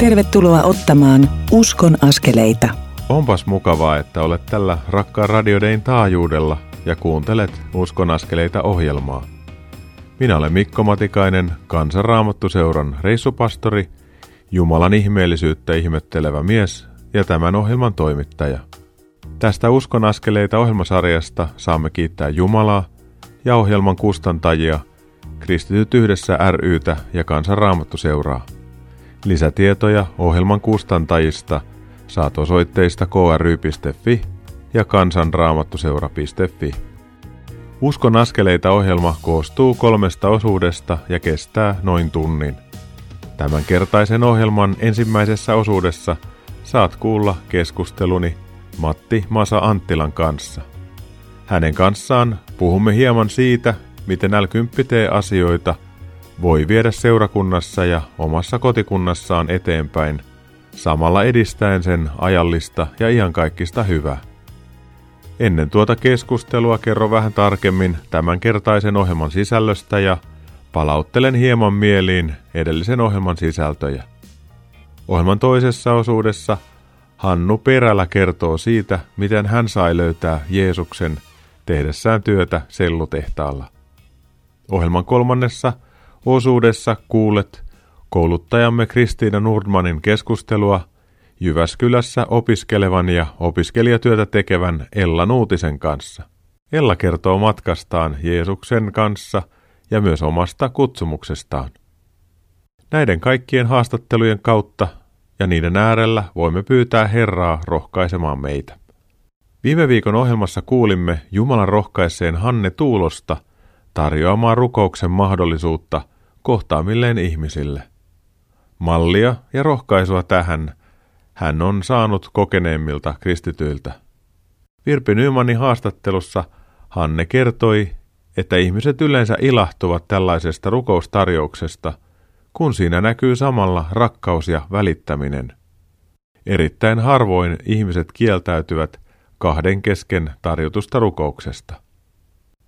Tervetuloa ottamaan Uskon askeleita. Onpas mukavaa, että olet tällä rakkaan radiodein taajuudella ja kuuntelet Uskon askeleita ohjelmaa. Minä olen Mikko Matikainen, kansanraamattuseuran reissupastori, Jumalan ihmeellisyyttä ihmettelevä mies ja tämän ohjelman toimittaja. Tästä Uskon askeleita ohjelmasarjasta saamme kiittää Jumalaa ja ohjelman kustantajia, Kristityt yhdessä rytä ja kansanraamattuseuraa. Lisätietoja ohjelman kustantajista saat osoitteista kry.fi ja kansanraamattuseura.fi. Uskon askeleita ohjelma koostuu kolmesta osuudesta ja kestää noin tunnin. Tämän kertaisen ohjelman ensimmäisessä osuudessa saat kuulla keskusteluni Matti Masa Anttilan kanssa. Hänen kanssaan puhumme hieman siitä, miten l asioita – voi viedä seurakunnassa ja omassa kotikunnassaan eteenpäin, samalla edistäen sen ajallista ja iankaikkista hyvää. Ennen tuota keskustelua kerro vähän tarkemmin tämänkertaisen ohjelman sisällöstä ja palauttelen hieman mieliin edellisen ohjelman sisältöjä. Ohjelman toisessa osuudessa Hannu Perälä kertoo siitä, miten hän sai löytää Jeesuksen tehdessään työtä sellutehtaalla. Ohjelman kolmannessa – Osuudessa kuulet kouluttajamme Kristiina Nordmanin keskustelua Jyväskylässä opiskelevan ja opiskelijatyötä tekevän Ella Nuutisen kanssa. Ella kertoo matkastaan Jeesuksen kanssa ja myös omasta kutsumuksestaan. Näiden kaikkien haastattelujen kautta ja niiden äärellä voimme pyytää Herraa rohkaisemaan meitä. Viime viikon ohjelmassa kuulimme Jumalan rohkaiseen Hanne Tuulosta tarjoamaan rukouksen mahdollisuutta kohtaamilleen ihmisille. Mallia ja rohkaisua tähän hän on saanut kokeneemmilta kristityiltä. Virpi Nymanin haastattelussa Hanne kertoi, että ihmiset yleensä ilahtuvat tällaisesta rukoustarjouksesta, kun siinä näkyy samalla rakkaus ja välittäminen. Erittäin harvoin ihmiset kieltäytyvät kahden kesken tarjotusta rukouksesta.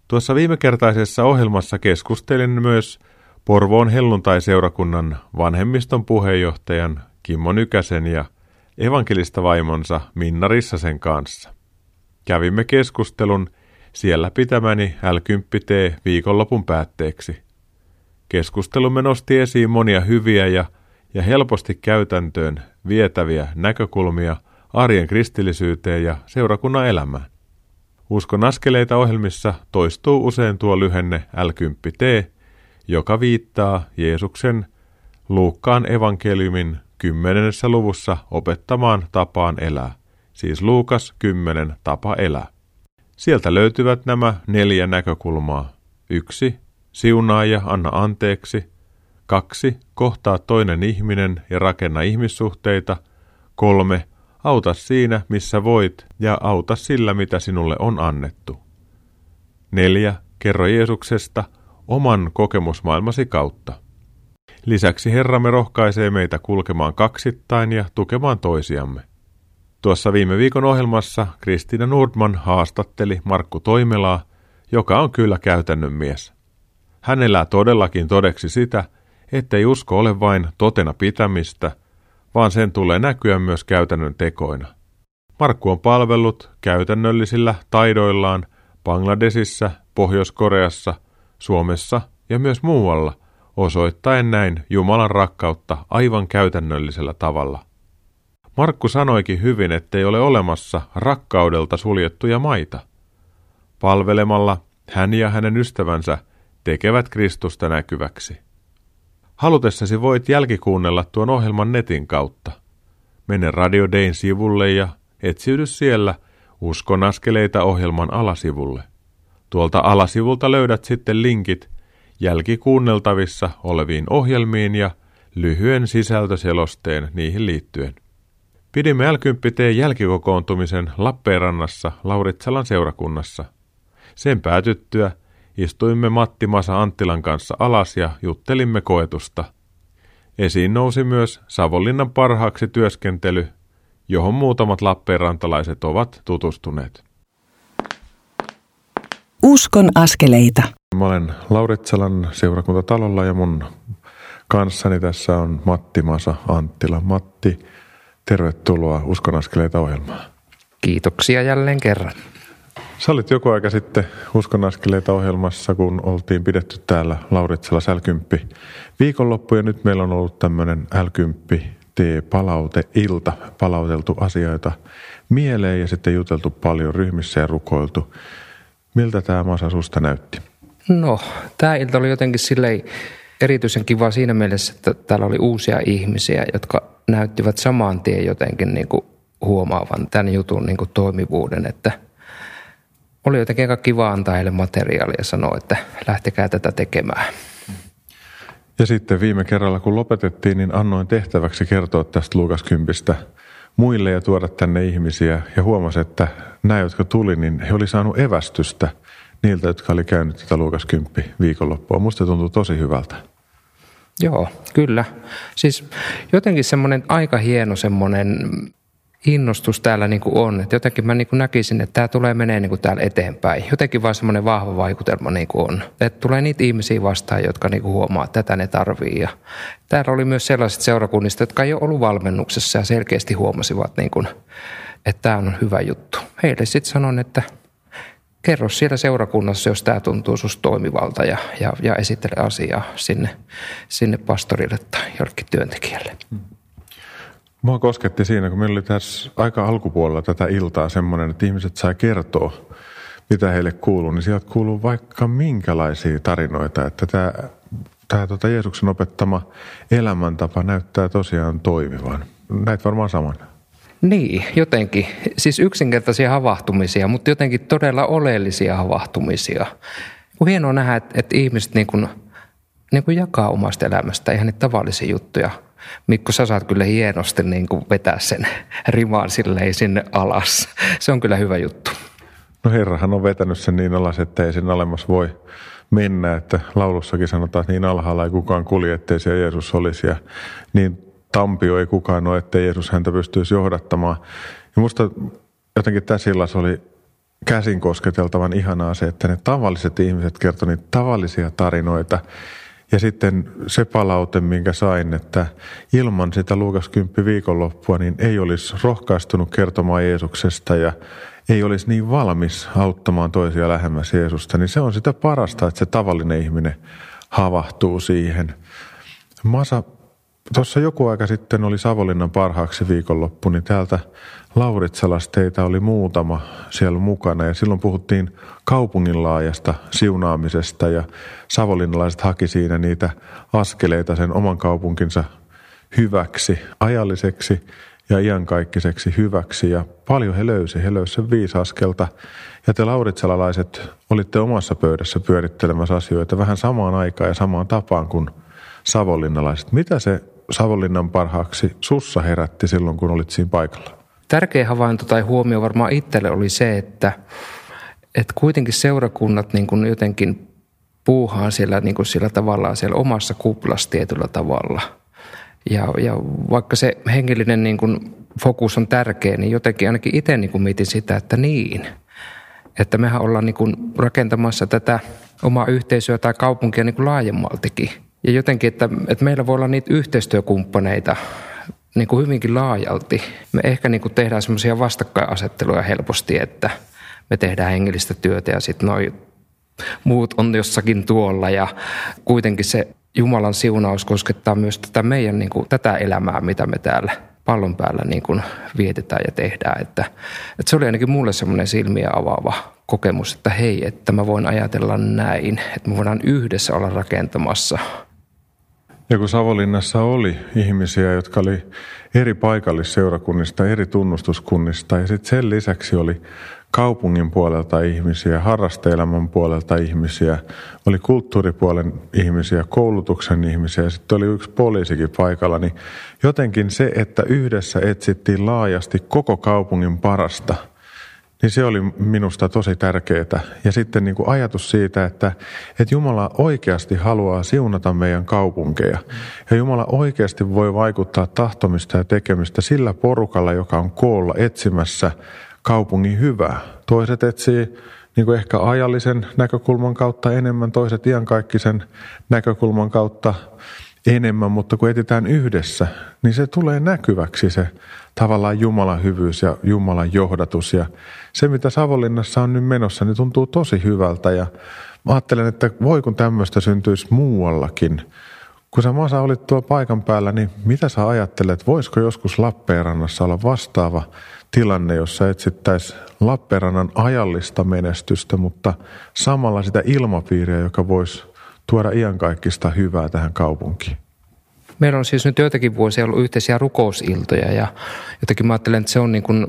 Tuossa viimekertaisessa ohjelmassa keskustelin myös Porvoon helluntai-seurakunnan vanhemmiston puheenjohtajan Kimmo Nykäsen ja evankelista vaimonsa Minna Rissasen kanssa. Kävimme keskustelun siellä pitämäni l t viikonlopun päätteeksi. Keskustelumme nosti esiin monia hyviä ja, ja helposti käytäntöön vietäviä näkökulmia arjen kristillisyyteen ja seurakunnan elämään. Uskon askeleita ohjelmissa toistuu usein tuo lyhenne l t joka viittaa Jeesuksen Luukkaan evankeliumin kymmenennessä luvussa opettamaan tapaan elää, siis Luukas 10 tapa elää. Sieltä löytyvät nämä neljä näkökulmaa. Yksi, siunaa ja anna anteeksi. Kaksi, kohtaa toinen ihminen ja rakenna ihmissuhteita. Kolme, auta siinä, missä voit, ja auta sillä, mitä sinulle on annettu. Neljä, kerro Jeesuksesta – oman kokemusmaailmasi kautta. Lisäksi Herramme rohkaisee meitä kulkemaan kaksittain ja tukemaan toisiamme. Tuossa viime viikon ohjelmassa Kristiina Nordman haastatteli Markku Toimelaa, joka on kyllä käytännön mies. Hän elää todellakin todeksi sitä, ettei usko ole vain totena pitämistä, vaan sen tulee näkyä myös käytännön tekoina. Markku on palvellut käytännöllisillä taidoillaan Bangladesissa, Pohjois-Koreassa – Suomessa ja myös muualla, osoittaen näin Jumalan rakkautta aivan käytännöllisellä tavalla. Markku sanoikin hyvin, ettei ole olemassa rakkaudelta suljettuja maita. Palvelemalla hän ja hänen ystävänsä tekevät Kristusta näkyväksi. Halutessasi voit jälkikuunnella tuon ohjelman netin kautta. Mene Radio Dayn sivulle ja etsiydy siellä Uskon askeleita ohjelman alasivulle. Tuolta alasivulta löydät sitten linkit jälkikuunneltavissa oleviin ohjelmiin ja lyhyen sisältöselosteen niihin liittyen. Pidimme l jälkikokoontumisen Lappeenrannassa Lauritsalan seurakunnassa. Sen päätyttyä istuimme Matti Masa Anttilan kanssa alas ja juttelimme koetusta. Esiin nousi myös Savonlinnan parhaaksi työskentely, johon muutamat lappeenrantalaiset ovat tutustuneet. Uskon askeleita. Mä olen Lauritsalan seurakuntatalolla ja mun kanssani tässä on Matti Masa Anttila. Matti, tervetuloa Uskon askeleita ohjelmaan. Kiitoksia jälleen kerran. Sä olit joku aika sitten Uskon askeleita ohjelmassa, kun oltiin pidetty täällä Lauritsella Sälkymppi viikonloppu ja nyt meillä on ollut tämmöinen L10 T-palaute-ilta, palauteltu asioita mieleen ja sitten juteltu paljon ryhmissä ja rukoiltu. Miltä tämä Masa susta näytti? No, tämä ilta oli jotenkin silleen erityisen kiva siinä mielessä, että täällä oli uusia ihmisiä, jotka näyttivät saman tien jotenkin niin kuin huomaavan tämän jutun niin kuin toimivuuden, että oli jotenkin aika kiva antaa heille materiaalia ja sanoa, että lähtekää tätä tekemään. Ja sitten viime kerralla, kun lopetettiin, niin annoin tehtäväksi kertoa tästä Luukas Kympistä muille ja tuoda tänne ihmisiä. Ja huomasi, että nämä, jotka tuli, niin he oli saanut evästystä niiltä, jotka oli käynyt tätä Luukas Kymppi viikonloppua. Musta tuntui tosi hyvältä. Joo, kyllä. Siis jotenkin semmoinen aika hieno semmoinen innostus täällä niin kuin on. Että jotenkin mä niin kuin näkisin, että tämä tulee menee niin kuin täällä eteenpäin. Jotenkin vaan semmoinen vahva vaikutelma niin kuin on. Että tulee niitä ihmisiä vastaan, jotka niin kuin huomaa, että tätä ne tarvii. Ja täällä oli myös sellaiset seurakunnista, jotka ei ole ollut valmennuksessa ja selkeästi huomasivat, niin kuin, että tämä on hyvä juttu. Heille sitten sanon, että kerro siellä seurakunnassa, jos tämä tuntuu susta toimivalta ja, ja, ja esittele asiaa sinne, sinne pastorille tai jollekin työntekijälle. Hmm. Mua kosketti siinä, kun meillä oli tässä aika alkupuolella tätä iltaa semmoinen, että ihmiset sai kertoa, mitä heille kuuluu, niin sieltä kuuluu vaikka minkälaisia tarinoita, että tämä, tämä tota Jeesuksen opettama elämäntapa näyttää tosiaan toimivan. Näitä varmaan saman. Niin, jotenkin. Siis yksinkertaisia havahtumisia, mutta jotenkin todella oleellisia havahtumisia. On hienoa nähdä, että, että ihmiset niin kuin, niin kuin jakaa omasta elämästä ihan niitä tavallisia juttuja – Mikko, sä saat kyllä hienosti niin kuin vetää sen rimaan silleen sinne alas. Se on kyllä hyvä juttu. No herrahan on vetänyt sen niin alas, että ei sen alemmas voi mennä. Että laulussakin sanotaan, että niin alhaalla ei kukaan kulje, ettei siellä Jeesus olisi. Ja niin tampio ei kukaan ole, ettei Jeesus häntä pystyisi johdattamaan. Ja musta jotenkin tässä illassa oli käsin kosketeltavan ihanaa se, että ne tavalliset ihmiset kertoi niitä tavallisia tarinoita – ja sitten se palaute, minkä sain, että ilman sitä Luukas 10 viikonloppua, niin ei olisi rohkaistunut kertomaan Jeesuksesta ja ei olisi niin valmis auttamaan toisia lähemmäs Jeesusta, niin se on sitä parasta, että se tavallinen ihminen havahtuu siihen. Masa, tuossa joku aika sitten oli Savonlinnan parhaaksi viikonloppu, niin täältä Lauritsalasta teitä oli muutama siellä mukana ja silloin puhuttiin kaupungin laajasta siunaamisesta ja savolinnalaiset haki siinä niitä askeleita sen oman kaupunkinsa hyväksi, ajalliseksi ja iankaikkiseksi hyväksi ja paljon he löysi. He löysivät sen viisi askelta ja te lauritsalalaiset olitte omassa pöydässä pyörittelemässä asioita vähän samaan aikaan ja samaan tapaan kuin savolinnalaiset. Mitä se Savonlinnan parhaaksi sussa herätti silloin, kun olit siinä paikalla? tärkeä havainto tai huomio varmaan itselle oli se, että, että kuitenkin seurakunnat niin kuin jotenkin puuhaa siellä, niin kuin sillä tavallaan siellä omassa kuplassa tietyllä tavalla. Ja, ja vaikka se hengellinen niin kuin fokus on tärkeä, niin jotenkin ainakin itse niin kuin mietin sitä, että niin. Että mehän ollaan niin kuin rakentamassa tätä omaa yhteisöä tai kaupunkia niin kuin laajemmaltikin. Ja jotenkin, että, että meillä voi olla niitä yhteistyökumppaneita niin kuin hyvinkin laajalti. Me ehkä niin kuin tehdään semmoisia vastakkainasetteluja helposti, että me tehdään hengellistä työtä ja sitten noi muut on jossakin tuolla ja kuitenkin se Jumalan siunaus koskettaa myös tätä meidän niin kuin, tätä elämää, mitä me täällä pallon päällä niin kuin vietetään ja tehdään. Että, että se oli ainakin mulle semmoinen silmiä avaava kokemus, että hei, että mä voin ajatella näin, että me voidaan yhdessä olla rakentamassa ja kun Savonlinnassa oli ihmisiä, jotka oli eri paikallisseurakunnista, eri tunnustuskunnista ja sitten sen lisäksi oli kaupungin puolelta ihmisiä, harrasteelämän puolelta ihmisiä, oli kulttuuripuolen ihmisiä, koulutuksen ihmisiä ja sitten oli yksi poliisikin paikalla, niin jotenkin se, että yhdessä etsittiin laajasti koko kaupungin parasta – niin se oli minusta tosi tärkeää. Ja sitten niin kuin ajatus siitä, että, että Jumala oikeasti haluaa siunata meidän kaupunkeja. Ja Jumala oikeasti voi vaikuttaa tahtomista ja tekemistä sillä porukalla, joka on koolla etsimässä kaupungin hyvää. Toiset etsii niin kuin ehkä ajallisen näkökulman kautta enemmän, toiset iankaikkisen näkökulman kautta enemmän, mutta kun etitään yhdessä, niin se tulee näkyväksi se tavallaan Jumalan hyvyys ja Jumalan johdatus. Ja se, mitä Savonlinnassa on nyt menossa, niin tuntuu tosi hyvältä ja mä ajattelen, että voi kun tämmöistä syntyisi muuallakin. Kun sä Masa olit tuo paikan päällä, niin mitä sä ajattelet, voisiko joskus Lappeenrannassa olla vastaava tilanne, jossa etsittäisiin Lappeenrannan ajallista menestystä, mutta samalla sitä ilmapiiriä, joka voisi tuoda iankaikkista hyvää tähän kaupunkiin? Meillä on siis nyt joitakin vuosia ollut yhteisiä rukousiltoja ja jotenkin mä ajattelen, että se on niin kuin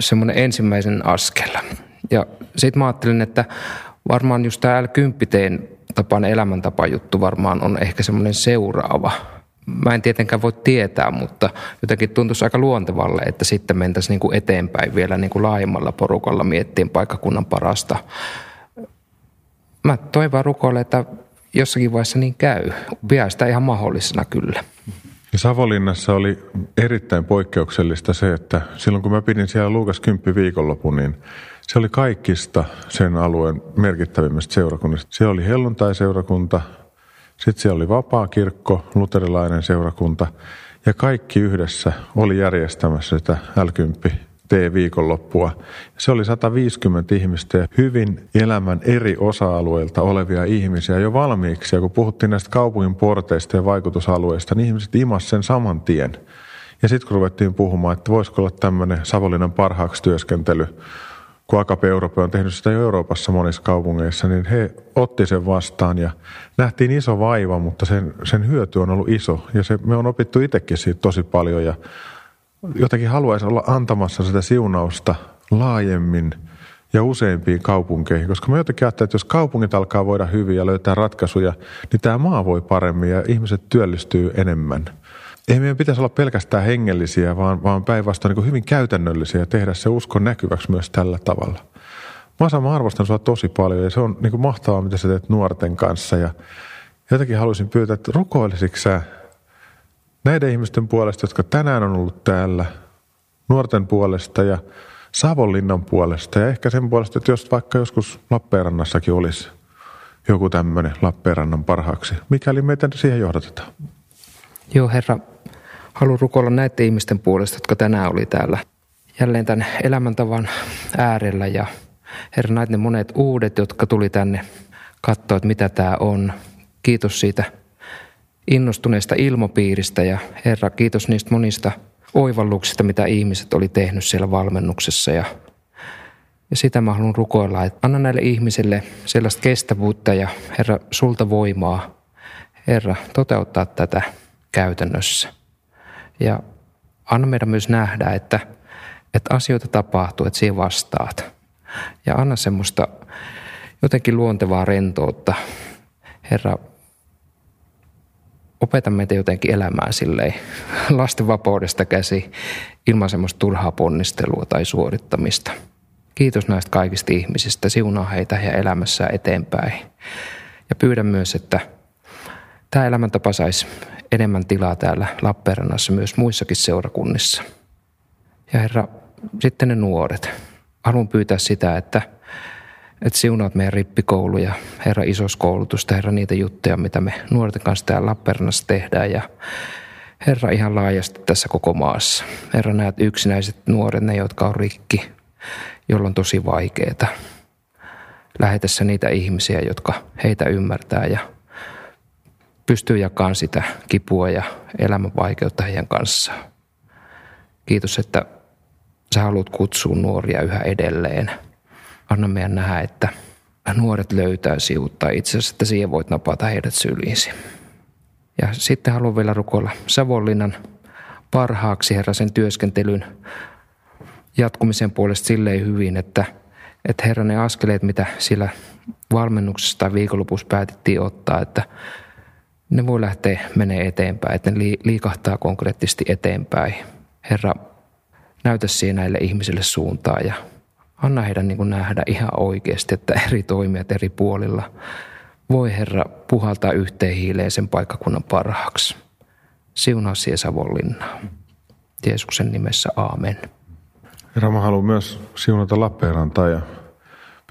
semmoinen ensimmäisen askel. Ja sitten mä ajattelen, että varmaan just tämä L10 tapainen elämäntapa juttu varmaan on ehkä semmoinen seuraava. Mä en tietenkään voi tietää, mutta jotenkin tuntuisi aika luontevalle, että sitten mentäisiin niin kuin eteenpäin vielä niin kuin laajemmalla porukalla miettien paikkakunnan parasta. Mä toivon rukoille, että jossakin vaiheessa niin käy. Pidän sitä ihan mahdollisena kyllä. Ja Savonlinnassa oli erittäin poikkeuksellista se, että silloin kun mä pidin siellä Luukas 10 viikonlopun, niin se oli kaikista sen alueen merkittävimmistä seurakunnista. Se oli helluntai-seurakunta, sitten siellä oli vapaa-kirkko, luterilainen seurakunta ja kaikki yhdessä oli järjestämässä sitä L10 viikonloppua. Se oli 150 ihmistä ja hyvin elämän eri osa-alueilta olevia ihmisiä jo valmiiksi. Ja kun puhuttiin näistä kaupungin porteista ja vaikutusalueista, niin ihmiset imas sen saman tien. Ja sitten kun ruvettiin puhumaan, että voisiko olla tämmöinen Savonlinnan parhaaksi työskentely, kun Akape Europe on tehnyt sitä Euroopassa monissa kaupungeissa, niin he otti sen vastaan ja nähtiin iso vaiva, mutta sen, sen hyöty on ollut iso. Ja se, me on opittu itsekin siitä tosi paljon ja jotenkin haluaisi olla antamassa sitä siunausta laajemmin ja useimpiin kaupunkeihin, koska mä jotenkin ajattelen, että jos kaupungit alkaa voida hyvin ja löytää ratkaisuja, niin tämä maa voi paremmin ja ihmiset työllistyy enemmän. Ei meidän pitäisi olla pelkästään hengellisiä, vaan, vaan päinvastoin niin hyvin käytännöllisiä ja tehdä se usko näkyväksi myös tällä tavalla. Masa, mä arvostan sua tosi paljon ja se on niin mahtavaa, mitä sä teet nuorten kanssa. Ja jotenkin haluaisin pyytää, että rukoilisitko sä näiden ihmisten puolesta, jotka tänään on ollut täällä, nuorten puolesta ja Savonlinnan puolesta ja ehkä sen puolesta, että jos vaikka joskus Lappeenrannassakin olisi joku tämmöinen Lappeenrannan parhaaksi, mikäli meitä siihen johdatetaan. Joo, Herra, haluan rukoilla näiden ihmisten puolesta, jotka tänään oli täällä jälleen tämän elämäntavan äärellä ja Herra, näitä ne monet uudet, jotka tuli tänne katsoa, että mitä tämä on. Kiitos siitä innostuneesta ilmapiiristä ja Herra, kiitos niistä monista oivalluksista, mitä ihmiset oli tehnyt siellä valmennuksessa ja ja sitä mä haluan rukoilla, että anna näille ihmisille sellaista kestävyyttä ja Herra, sulta voimaa, Herra, toteuttaa tätä käytännössä. Ja anna meidän myös nähdä, että, että asioita tapahtuu, että siihen vastaat. Ja anna semmoista jotenkin luontevaa rentoutta. Herra, opeta meitä jotenkin elämään silleen lasten vapaudesta käsi ilman semmoista turhaa ponnistelua tai suorittamista. Kiitos näistä kaikista ihmisistä, siunaa heitä ja elämässä eteenpäin. Ja pyydän myös, että tämä elämäntapa saisi enemmän tilaa täällä Lappeenrannassa myös muissakin seurakunnissa. Ja Herra, sitten ne nuoret. Haluan pyytää sitä, että – että siunaat meidän rippikouluja, Herra isoskoulutusta, Herra niitä juttuja, mitä me nuorten kanssa täällä Lappeenrannassa tehdään ja Herra ihan laajasti tässä koko maassa. Herra näet yksinäiset nuoret, ne jotka on rikki, jolla on tosi vaikeaa. Lähetessä niitä ihmisiä, jotka heitä ymmärtää ja pystyy jakamaan sitä kipua ja elämän vaikeutta heidän kanssaan. Kiitos, että sä haluat kutsua nuoria yhä edelleen – anna meidän nähdä, että nuoret löytää siuttaa itse asiassa, että siihen voit napata heidät syliisi. Ja sitten haluan vielä rukoilla Savonlinnan parhaaksi Herra sen työskentelyn jatkumisen puolesta silleen hyvin, että, että Herra ne askeleet, mitä sillä valmennuksessa tai viikonlopussa päätettiin ottaa, että ne voi lähteä menee eteenpäin, että ne liikahtaa konkreettisesti eteenpäin. Herra, näytä siihen näille ihmisille suuntaa ja Anna heidän niin nähdä ihan oikeasti, että eri toimijat eri puolilla voi Herra puhaltaa yhteen hiileen sen paikkakunnan parhaaksi. Siunaa siihen Savonlinnaa. Jeesuksen nimessä, aamen. Herra, mä haluan myös siunata Lappeenrantaa ja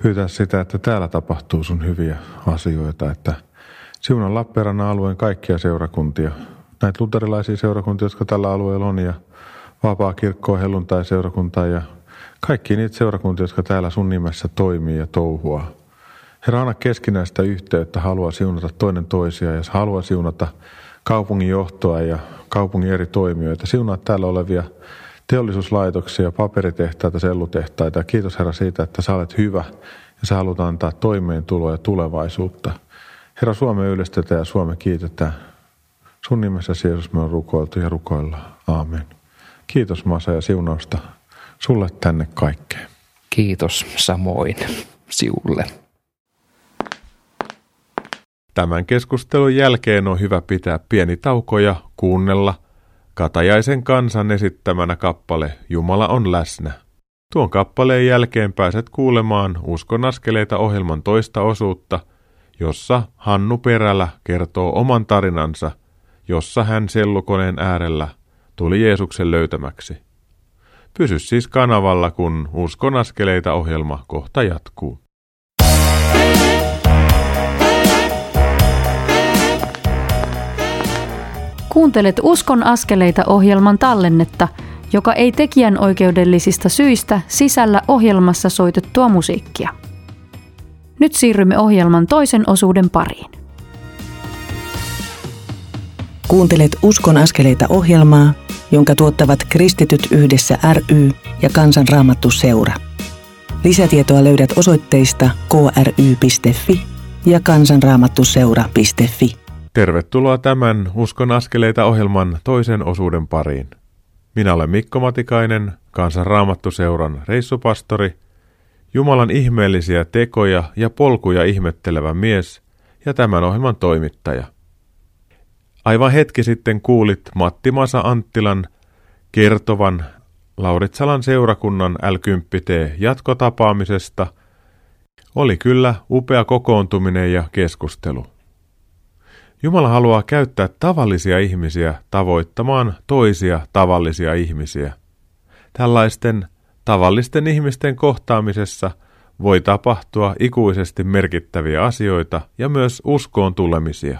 pyytää sitä, että täällä tapahtuu sun hyviä asioita, että Siunan Lappeenrannan alueen kaikkia seurakuntia. Näitä luterilaisia seurakuntia, jotka tällä alueella on ja vapaa kirkkoa, helluntai-seurakuntaa ja kaikki niitä seurakuntia, jotka täällä sun nimessä toimii ja touhua. Herra, anna keskinäistä yhteyttä, haluaa siunata toinen toisia ja haluaa siunata kaupungin johtoa ja kaupungin eri toimijoita. Siunaa täällä olevia teollisuuslaitoksia, paperitehtaita, sellutehtaita. Kiitos Herra siitä, että sä olet hyvä ja sä haluat antaa toimeentuloa ja tulevaisuutta. Herra, Suomea ylistetään ja Suomea kiitetään. Sun nimessä Jeesus me on rukoiltu ja rukoillaan. Aamen. Kiitos Masa ja siunausta sulle tänne kaikkeen. Kiitos samoin siulle. Tämän keskustelun jälkeen on hyvä pitää pieni tauko ja kuunnella Katajaisen kansan esittämänä kappale Jumala on läsnä. Tuon kappaleen jälkeen pääset kuulemaan Uskon askeleita ohjelman toista osuutta, jossa Hannu Perälä kertoo oman tarinansa, jossa hän sellukoneen äärellä tuli Jeesuksen löytämäksi. Pysy siis kanavalla, kun Uskon askeleita ohjelma kohta jatkuu. Kuuntelet Uskon askeleita ohjelman tallennetta, joka ei tekijän oikeudellisista syistä sisällä ohjelmassa soitettua musiikkia. Nyt siirrymme ohjelman toisen osuuden pariin. Kuuntelet Uskon askeleita ohjelmaa, jonka tuottavat Kristityt yhdessä ry ja Kansanraamattu seura. Lisätietoa löydät osoitteista kry.fi ja kansanraamattuseura.fi. Tervetuloa tämän Uskon askeleita ohjelman toisen osuuden pariin. Minä olen Mikko Matikainen, Kansanraamattuseuran reissupastori, Jumalan ihmeellisiä tekoja ja polkuja ihmettelevä mies ja tämän ohjelman toimittaja. Aivan hetki sitten kuulit Matti Masa Anttilan kertovan Lauritsalan seurakunnan l jatkotapaamisesta. Oli kyllä upea kokoontuminen ja keskustelu. Jumala haluaa käyttää tavallisia ihmisiä tavoittamaan toisia tavallisia ihmisiä. Tällaisten tavallisten ihmisten kohtaamisessa voi tapahtua ikuisesti merkittäviä asioita ja myös uskoon tulemisia.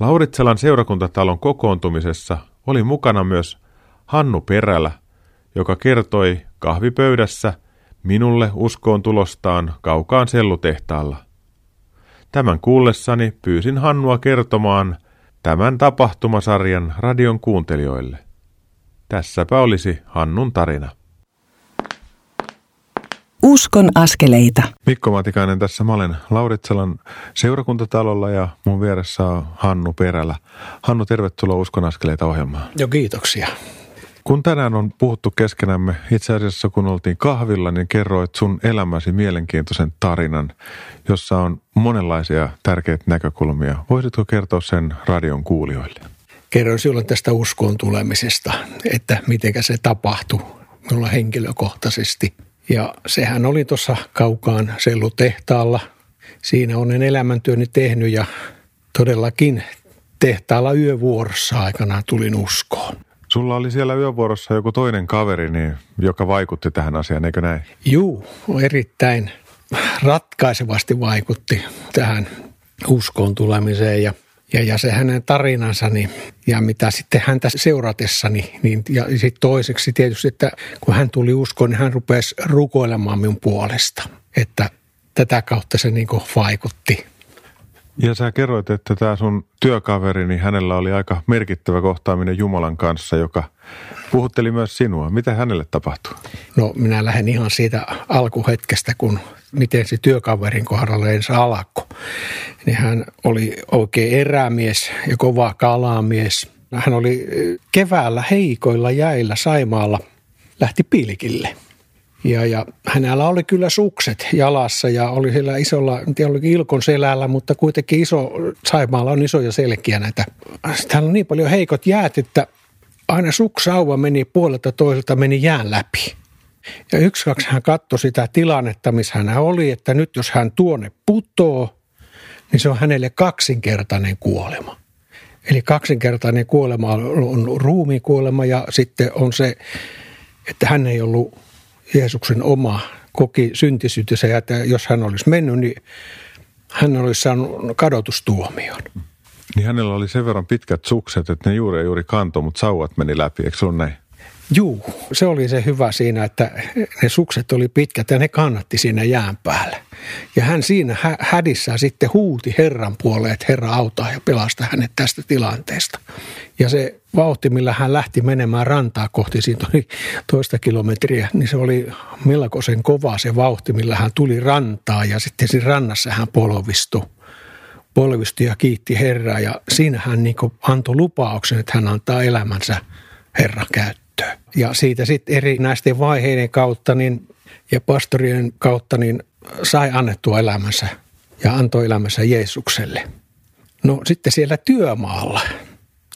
Lauritselan seurakuntatalon kokoontumisessa oli mukana myös Hannu Perälä, joka kertoi kahvipöydässä minulle uskoon tulostaan kaukaan sellutehtaalla – Tämän kuullessani pyysin Hannua kertomaan tämän tapahtumasarjan radion kuuntelijoille. Tässäpä olisi Hannun tarina. Uskon askeleita. Mikko Matikainen tässä. Mä olen Lauritsalan seurakuntatalolla ja mun vieressä on Hannu Perälä. Hannu, tervetuloa Uskon askeleita ohjelmaan. Joo, kiitoksia. Kun tänään on puhuttu keskenämme, itse asiassa kun oltiin kahvilla, niin kerroit sun elämäsi mielenkiintoisen tarinan, jossa on monenlaisia tärkeitä näkökulmia. Voisitko kertoa sen radion kuulijoille? Kerroin silloin tästä uskoon tulemisesta, että miten se tapahtui minulla henkilökohtaisesti. Ja sehän oli tuossa kaukaan sellutehtaalla. Siinä olen elämäntyöni tehnyt ja todellakin tehtaalla yövuorossa aikanaan tulin uskoon. Sulla oli siellä yövuorossa joku toinen kaveri, niin, joka vaikutti tähän asiaan, eikö näin? Juu, erittäin ratkaisevasti vaikutti tähän uskoon tulemiseen ja ja, ja se hänen tarinansa ja mitä sitten häntä seuratessani, niin, ja sitten toiseksi tietysti, että kun hän tuli uskoon, niin hän rupesi rukoilemaan minun puolesta, että tätä kautta se niin vaikutti ja sä kerroit, että tämä sun työkaveri, niin hänellä oli aika merkittävä kohtaaminen Jumalan kanssa, joka puhutteli myös sinua. Mitä hänelle tapahtui? No minä lähden ihan siitä alkuhetkestä, kun miten se työkaverin kohdalla ensin alkoi. Niin hän oli oikein erämies ja kova kalamies. Hän oli keväällä heikoilla jäillä Saimaalla, lähti pilkille – ja, ja hänellä oli kyllä sukset jalassa ja oli siellä isolla, en tiedä oliko Ilkon selällä, mutta kuitenkin iso, Saimaalla on isoja selkiä näitä. Täällä on niin paljon heikot jäät, että aina suksauva meni puolelta toiselta meni jään läpi. Ja yksi kaksi hän katsoi sitä tilannetta, missä hän oli, että nyt jos hän tuonne putoo, niin se on hänelle kaksinkertainen kuolema. Eli kaksinkertainen kuolema on ruumiin kuolema ja sitten on se, että hän ei ollut Jeesuksen oma koki syntisyytensä ja että jos hän olisi mennyt, niin Hän oli saanut kadotustuomion. Niin hänellä oli sen verran pitkät sukset, että ne juuri juuri kanto, mutta sauvat meni läpi, eikö se ole näin? Juu, se oli se hyvä siinä, että ne sukset oli pitkät ja ne kannatti siinä jään päällä. Ja hän siinä hädissään sitten huuti Herran puoleen, että Herra auttaa ja pelastaa hänet tästä tilanteesta. Ja se vauhti, millä hän lähti menemään rantaa kohti, siitä oli toista kilometriä, niin se oli melkoisen kova se vauhti, millä hän tuli rantaa ja sitten siinä rannassa hän polvistui polvistui ja kiitti Herraa ja siinä hän niin antoi lupauksen, että hän antaa elämänsä Herran käyttöön. Ja siitä sitten eri näisten vaiheiden kautta niin, ja pastorien kautta niin sai annettua elämänsä ja antoi elämänsä Jeesukselle. No sitten siellä työmaalla,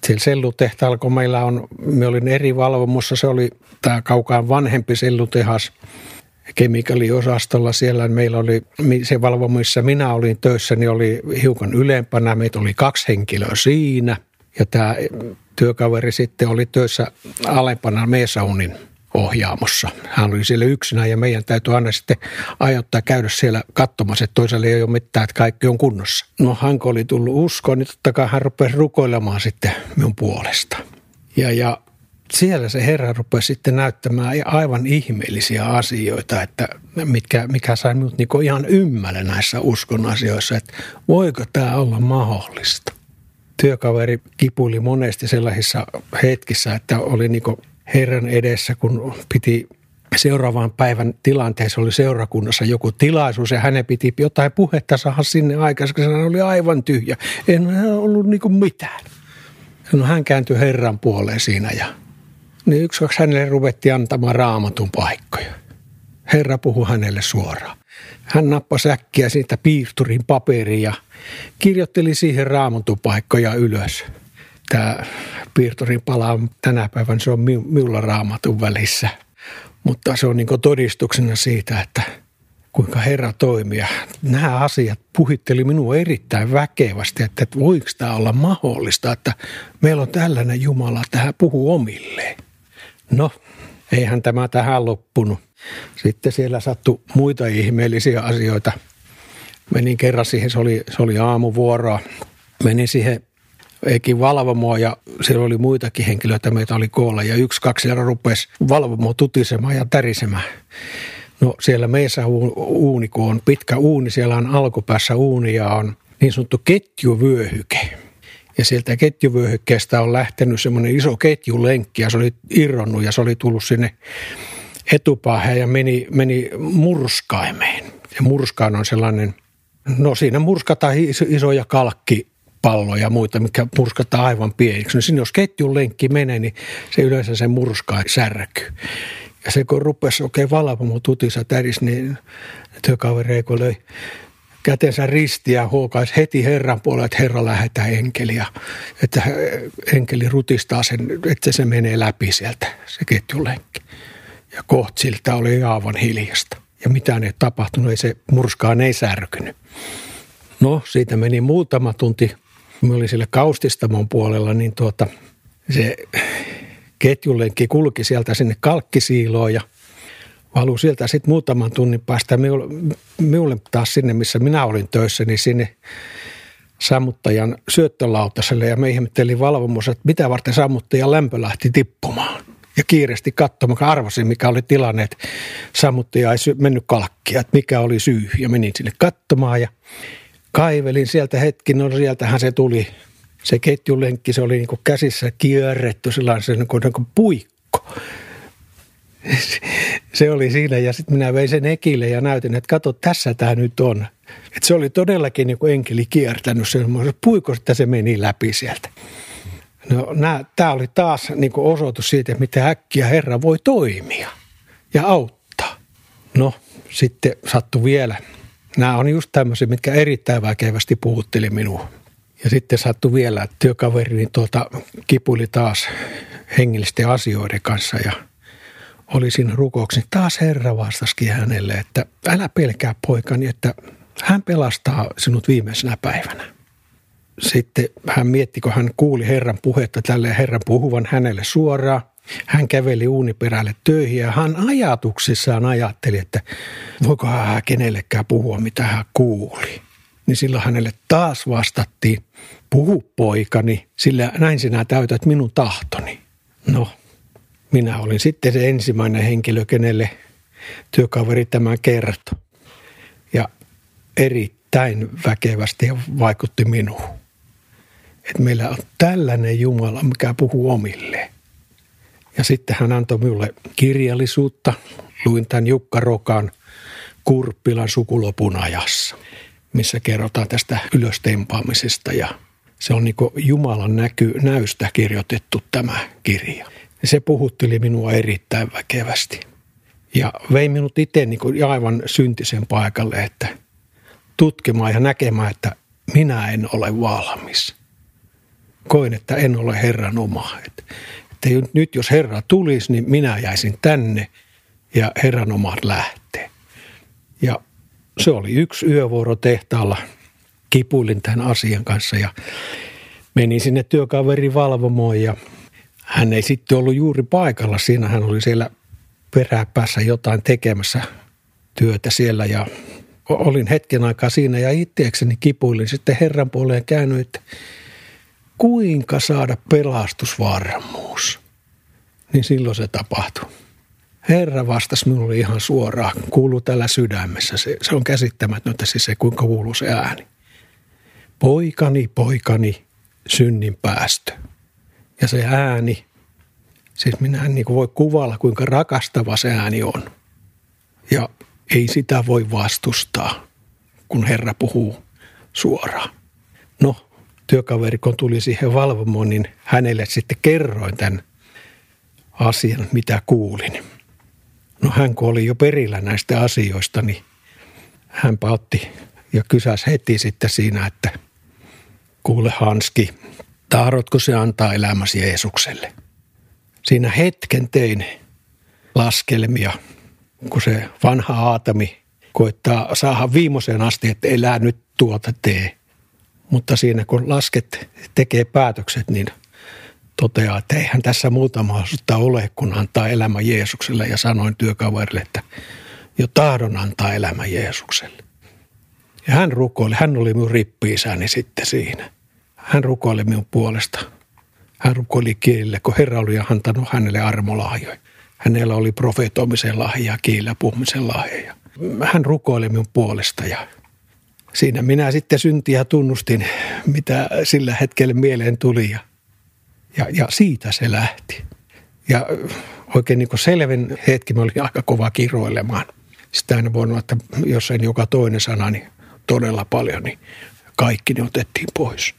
siellä sellutehtaalla, kun meillä on, me olin eri valvomossa, se oli tämä kaukaan vanhempi sellutehas – kemikaaliosastolla. Siellä meillä oli, se valvo, missä minä olin töissä, niin oli hiukan ylempänä. Meitä oli kaksi henkilöä siinä. Ja tämä työkaveri sitten oli töissä alempana Meesaunin ohjaamossa. Hän oli siellä yksinä ja meidän täytyy aina sitten ajoittaa käydä siellä katsomassa, että toiselle ei ole mitään, että kaikki on kunnossa. No hän oli tullut uskoon, niin totta kai hän rupesi rukoilemaan sitten minun puolesta. Ja, ja siellä se Herra rupesi sitten näyttämään aivan ihmeellisiä asioita, että mitkä, mikä sai minut niin ihan ymmälle näissä uskon asioissa, että voiko tämä olla mahdollista. Työkaveri kipuili monesti sellaisissa hetkissä, että oli niin Herran edessä, kun piti seuraavan päivän tilanteessa oli seurakunnassa joku tilaisuus ja hänen piti jotain puhetta saada sinne aikaisemmin. Hän oli aivan tyhjä. En ollut niin mitään. No hän kääntyi Herran puoleen siinä ja niin yksi kaksi hänelle ruvettiin antamaan raamatun paikkoja. Herra puhui hänelle suoraan. Hän nappasi äkkiä siitä piirturin paperiin ja kirjoitteli siihen raamatun paikkoja ylös. Tämä piirturin pala tänä päivänä, se on minulla raamatun välissä. Mutta se on niin todistuksena siitä, että kuinka Herra toimii. Nämä asiat puhitteli minua erittäin väkevästi, että voiko tämä olla mahdollista, että meillä on tällainen Jumala, että hän puhuu omilleen. No, eihän tämä tähän loppunut. Sitten siellä sattui muita ihmeellisiä asioita. Menin kerran siihen, se oli, se oli aamuvuoroa. Menin siihen eikin valvomoa ja siellä oli muitakin henkilöitä, meitä oli koolla. Ja yksi, kaksi siellä rupesi valvomoa tutisemaan ja tärisemään. No siellä meissä uuni, kun on pitkä uuni, siellä on alkupäässä uuni ja on niin sanottu ketjuvyöhyke – ja sieltä ketjuvyöhykkeestä on lähtenyt semmoinen iso ketjulenkki ja se oli irronnut ja se oli tullut sinne etupäähän ja meni, meni murskaimeen. Ja murskaan on sellainen, no siinä murskataan isoja kalkkipalloja ja muita, mikä murskataan aivan pieniksi. No sinne jos ketjulenkki menee, niin se yleensä se murskaa särkyy. Ja se kun rupesi oikein valvomaan tutissa täris, niin työkaveri löi kätensä ristiä huokaisi heti Herran puolelle, että Herra lähettää enkeliä. Että enkeli rutistaa sen, että se menee läpi sieltä, se ketjulenkki. Ja kohta siltä oli aivan hiljasta. Ja mitään ei tapahtunut, ei se murskaan ei särkynyt. No, siitä meni muutama tunti. Kun me oli sille kaustistamon puolella, niin tuota, se ketjulenkki kulki sieltä sinne kalkkisiiloon ja – valui sieltä sitten muutaman tunnin päästä minulle, taas sinne, missä minä olin töissä, niin sinne sammuttajan syöttölautaselle ja me ihmettelin valvomus, että mitä varten sammuttajan lämpö lähti tippumaan. Ja kiireesti katsomaan, arvasin mikä oli tilanne, että sammuttaja ei mennyt kalkkia, että mikä oli syy. Ja menin sinne katsomaan ja kaivelin sieltä hetki, no sieltähän se tuli. Se ketjulenkki, se oli niin käsissä kierretty sellaisen niin kuin, niin kuin puikko se oli siinä ja sitten minä vein sen ekille ja näytin, että kato tässä tämä nyt on. Et se oli todellakin niin kuin enkeli kiertänyt semmoisen puikosta, se meni läpi sieltä. No, tämä oli taas niin kuin osoitus siitä, mitä äkkiä Herra voi toimia ja auttaa. No, sitten sattui vielä. Nämä on just tämmöisiä, mitkä erittäin väkevästi puhutteli minua. Ja sitten sattui vielä, että työkaverini tuota kipuli taas hengellisten asioiden kanssa ja – oli siinä rukouksessa, niin taas Herra vastasikin hänelle, että älä pelkää poikani, että hän pelastaa sinut viimeisenä päivänä. Sitten hän mietti, kun hän kuuli Herran puhetta tälle Herran puhuvan hänelle suoraan. Hän käveli uuniperälle töihin ja hän ajatuksissaan ajatteli, että voiko hän kenellekään puhua, mitä hän kuuli. niin silloin hänelle taas vastattiin, puhu poikani, sillä näin sinä täytät minun tahtoni. No, minä olin sitten se ensimmäinen henkilö, kenelle työkaveri tämän kertoi. Ja erittäin väkevästi vaikutti minuun. Että meillä on tällainen Jumala, mikä puhuu omille. Ja sitten hän antoi minulle kirjallisuutta. Luin tämän Jukka Rokan Kurppilan sukulopun ajassa, missä kerrotaan tästä ylöstempaamisesta. Ja se on niin Jumalan näky, näystä kirjoitettu tämä kirja. Se puhutteli minua erittäin väkevästi. Ja vei minut itse niin aivan syntisen paikalle, että tutkimaan ja näkemään, että minä en ole valmis. Koin, että en ole Herran oma. Että, että nyt jos Herra tulisi, niin minä jäisin tänne ja Herran omat lähtee. Ja se oli yksi yövuoro tehtaalla. Kipuilin tämän asian kanssa ja menin sinne työkaverin valvomoon ja hän ei sitten ollut juuri paikalla. Siinä hän oli siellä peräpäässä jotain tekemässä työtä siellä ja olin hetken aikaa siinä ja itseäkseni kipuilin sitten Herran puoleen käynyt, että kuinka saada pelastusvarmuus. Niin silloin se tapahtui. Herra vastasi minulle ihan suoraan, kuuluu tällä sydämessä. Se, se on käsittämätöntä siis se, kuinka kuuluu se ääni. Poikani, poikani, synnin päästö. Ja se ääni, siis minä en niin voi kuvailla, kuinka rakastava se ääni on. Ja ei sitä voi vastustaa, kun Herra puhuu suoraan. No, työkaveri, kun tuli siihen valvomoon, niin hänelle sitten kerroin tämän asian, mitä kuulin. No hän kun oli jo perillä näistä asioista, niin hän otti ja kysäsi heti sitten siinä, että kuule Hanski, tahdotko se antaa elämäsi Jeesukselle? Siinä hetken tein laskelmia, kun se vanha Aatami koittaa saada viimeiseen asti, että elää nyt tuota tee. Mutta siinä kun lasket tekee päätökset, niin toteaa, että eihän tässä muuta mahdollisuutta ole, kun antaa elämä Jeesukselle. Ja sanoin työkaverille, että jo tahdon antaa elämä Jeesukselle. Ja hän rukoili, hän oli minun rippi sitten siinä. Hän rukoili minun puolesta. Hän rukoili kielille, kun Herra oli antanut hänelle armolahjoja. Hänellä oli profeetoimisen lahja, kielellä puhumisen lahja. Hän rukoili minun puolesta ja siinä minä sitten syntiä tunnustin, mitä sillä hetkellä mieleen tuli ja, ja, ja siitä se lähti. Ja oikein niin selvin hetki, mä olin aika kova kiroilemaan. Sitä en voinut, että jos en joka toinen sana, niin todella paljon, niin kaikki ne otettiin pois.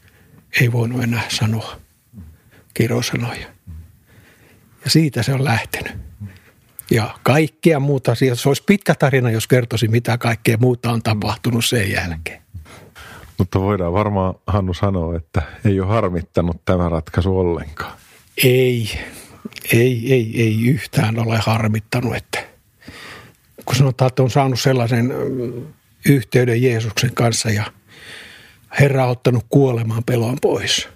Ei voinut enää sanoa kirosanoja. Ja siitä se on lähtenyt. Ja kaikkea muuta. Se olisi pitkä tarina, jos kertoisi, mitä kaikkea muuta on tapahtunut sen jälkeen. Mutta voidaan varmaan Hannu sanoa, että ei ole harmittanut tämä ratkaisu ollenkaan. Ei, ei, ei, ei yhtään ole harmittanut. Että kun sanotaan, että on saanut sellaisen yhteyden Jeesuksen kanssa ja Herra on ottanut kuolemaan pelon pois.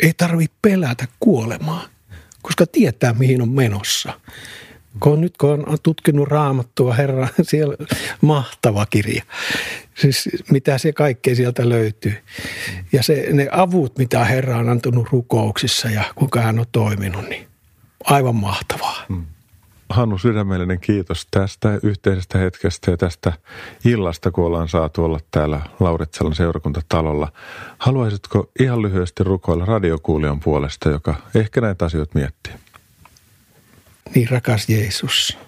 Ei tarvitse pelätä kuolemaa, koska tietää mihin on menossa. Kun nyt kun on tutkinut raamattua, Herra, siellä mahtava kirja. Siis mitä se kaikkea sieltä löytyy. Ja se, ne avut, mitä Herra on antanut rukouksissa ja kuinka hän on toiminut, niin aivan mahtavaa. Hmm. Hannu, sydämellinen kiitos tästä yhteisestä hetkestä ja tästä illasta, kun ollaan saatu olla täällä Lauritsalan seurakuntatalolla. Haluaisitko ihan lyhyesti rukoilla radiokuulijan puolesta, joka ehkä näitä asioita miettii? Niin rakas Jeesus,